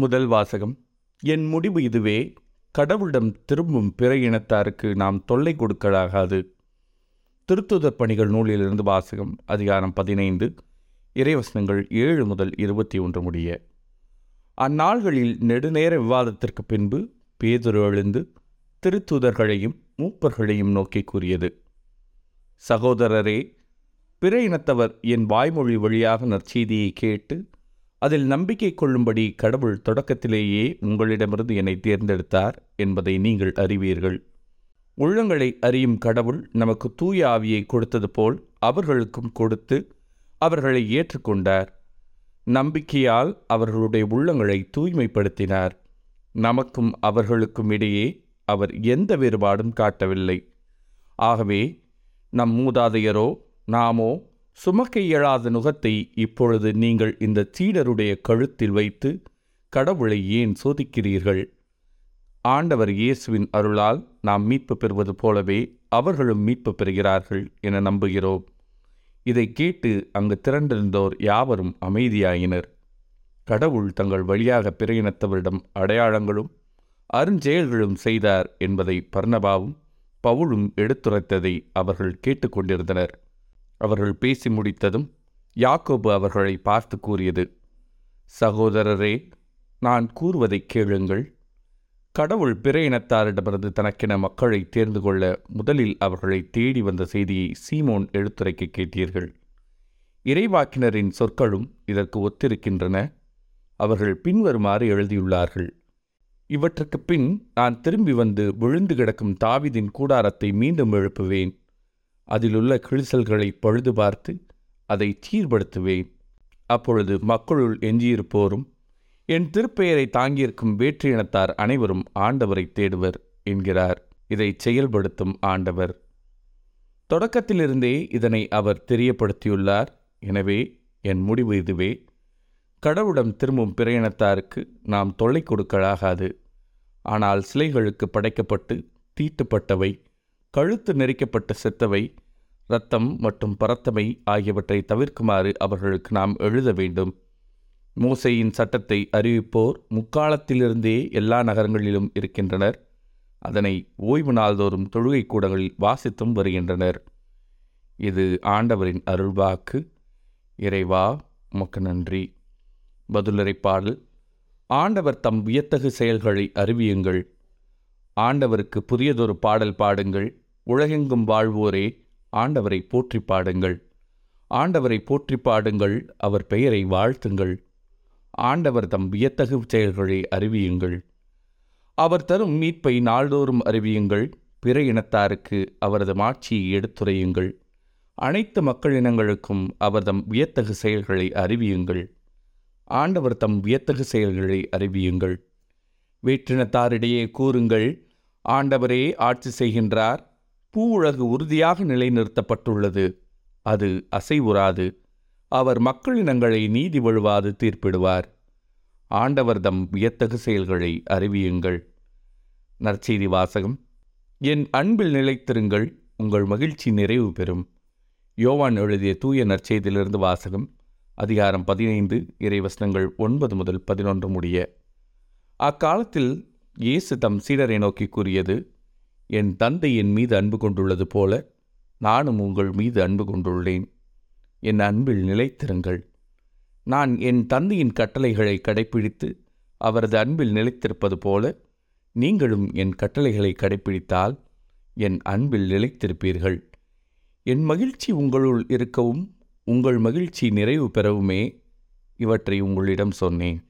முதல் வாசகம். என் முடிவு இதுவே. கடவுளிடம் திரும்பும் பிற இனத்தாருக்கு நாம் தொல்லை கொடுக்கலாகாது. திருத்துதர் பணிகள் நூலிலிருந்து வாசகம் அதிகாரம் பதினைந்து இறைவசனங்கள் ஏழு முதல் இருபத்தி ஒன்று முடிய. அந்நாள்களில் நெடுநேர விவாதத்திற்கு பின்பு பேதுரு எழுந்து திருத்துதர்களையும் மூப்பர்களையும் நோக்கி கூறியது. சகோதரரே பிற இனத்தவர் என் வாய்மொழி வழியாக நற்செய்தியை கேட்டு அதில் நம்பிக்கை கொள்ளும்படி கடவுள் தொடக்கத்திலேயே உங்களிடமிருந்து என்னை தேர்ந்தெடுத்தார் என்பதை நீங்கள் அறிவீர்கள். உள்ளங்களை அறியும் கடவுள் நமக்கு தூய ஆவியை கொடுத்தது போல் அவர்களுக்கும் கொடுத்து அவர்களை ஏற்றுக்கொண்டார். நம்பிக்கையால் அவர்களுடைய உள்ளங்களை தூய்மைப்படுத்தினார். நமக்கும் அவர்களுக்கும் இடையே அவர் எந்த வேறுபாடும் காட்டவில்லை. ஆகவே நம் மூதாதையரோ நாமோ சுமக்க இயலாத நுகத்தை இப்பொழுது நீங்கள் இந்த சீடருடைய கழுத்தில் வைத்து கடவுளை ஏன் சோதிக்கிறீர்கள்? ஆண்டவர் இயேசுவின் அருளால் நாம் மீட்பு பெறுவது போலவே அவர்களும் மீட்பு பெறுகிறார்கள் என நம்புகிறோம். இதை கேட்டு அங்கு திரண்டிருந்தோர் யாவரும் அமைதியாயினர். கடவுள் தங்கள் வழியாக பிற இனத்தவரிடம் அடையாளங்களும் அருஞ்செயல்களும் செய்தார் என்பதை பர்ணபாவும் பவுலும் எடுத்துரைத்ததை அவர்கள் கேட்டுக்கொண்டிருந்தனர். அவர்கள் பேசி முடித்ததும் யாக்கோபு அவர்களை பார்த்து கூறியது சகோதரரே நான் கூறுவதைக் கேளுங்கள். கடவுள் பிற இனத்தாரிடமிருந்து தனக்கென மக்களை தேர்ந்து கொள்ள முதலில் அவர்களை தேடி வந்த செய்தியை சீமோன் எடுத்துரைக்க கேட்டீர்கள். இறைவாக்கினரின் சொற்களும் இதற்கு ஒத்திருக்கின்றன. அவர்கள் பின்வருமாறு எழுதியுள்ளார்கள். இவற்றுக்கு பின் நான் திரும்பி வந்து விழுந்து கிடக்கும் தாவிதின் கூடாரத்தை மீண்டும் எழுப்புவேன். அதிலுள்ள கிழிசல்களை பழுது பார்த்து அதை சீர்படுத்துவேன். அப்பொழுது மக்களுள் எஞ்சியிருப்போரும் என் திருப்பெயரை தாங்கியிருக்கும் வேற்று இனத்தார் அனைவரும் ஆண்டவரை தேடுவர் என்கிறார். இதை செயல்படுத்தும் ஆண்டவர். தொடக்கத்திலிருந்தே இதனை அவர் தெரியப்படுத்தியுள்ளார். எனவே என் முடிவு இதுவே. கடவுளிடம் திரும்பும் பிற இனத்தாருக்கு நாம் தொல்லை கொடுக்கலாகாது. ஆனால் சிலைகளுக்கு படைக்கப்பட்டு தீட்டுப்பட்டவை கழுத்து நெரிக்கப்பட்ட செத்தவை இரத்தம் மற்றும் பரத்தமை ஆகியவற்றை தவிர்க்குமாறு அவர்களுக்கு நாம் எழுத வேண்டும். மூசையின் சட்டத்தை அறிவிப்போர் முக்காலத்திலிருந்தே எல்லா நகரங்களிலும் இருக்கின்றனர். அதனை ஓய்வு நாள்தோறும் தொழுகை கூடங்களில் வாசித்தும் வருகின்றனர். இது ஆண்டவரின் அருள்வாக்கு. இறைவா உமக்கு நன்றி. பதிலுரை பாடல் ஆண்டவர் தம் வியத்தகு செயல்களை அறிவியுங்கள். ஆண்டவருக்கு புதியதொரு பாடல் பாடுங்கள். உலகெங்கும் வாழ்வோரே ஆண்டவரை போற்றி பாடுங்கள். ஆண்டவரை போற்றி பாடுங்கள் அவர் பெயரை வாழ்த்துங்கள். ஆண்டவர் தம் வியத்தகு செயல்களை அறிவியுங்கள். அவர் தரும் மீட்பை நாள்தோறும் அறிவியுங்கள். பிற இனத்தாருக்கு அவரது மாட்சியை எடுத்துரையுங்கள். அனைத்து மக்களினங்களுக்கும் அவர் தம் வியத்தகு செயல்களை அறிவியுங்கள். ஆண்டவர் தம் வியத்தகு செயல்களை அறிவியுங்கள். வேற்றினத்தாரிடையே கூறுங்கள் ஆண்டவரே ஆட்சி செய்கின்றார் பூ உலகு உறுதியாக நிலைநிறுத்தப்பட்டுள்ளது அது அசைவுறாது அவர் மக்களினங்களை நீதி வழுவாது தீர்ப்பிடுவார். ஆண்டவர்தம் வியத்தகு செயல்களை அறிவியுங்கள். நற்செய்தி வாசகம். என் அன்பில் நிலைத்திருங்கள் உங்கள் மகிழ்ச்சி நிறைவு பெறும். யோவான் எழுதிய தூய நற்செய்தியிலிருந்து வாசகம் அதிகாரம் பதினைந்து இறைவசனங்கள் ஒன்பது முதல் பதினொன்று முடிய அக்காலத்தில் இயேசு தம் சீடரை நோக்கி கூறியது என் தந்தை என் மீது அன்பு கொண்டுள்ளது போல நானும் உங்கள் மீது அன்பு கொண்டுள்ளேன். என் அன்பில் நிலைத்திருங்கள். நான் என் தந்தையின் கட்டளைகளை கடைப்பிடித்து அவரது அன்பில் நிலைத்திருப்பது போல நீங்களும் என் கட்டளைகளை கடைப்பிடித்தால் என் அன்பில் நிலைத்திருப்பீர்கள். என் மகிழ்ச்சி உங்களுள் இருக்கவும் உங்கள் மகிழ்ச்சி நிறைவு பெறவுமே இவற்றை உங்களிடம் சொன்னேன்.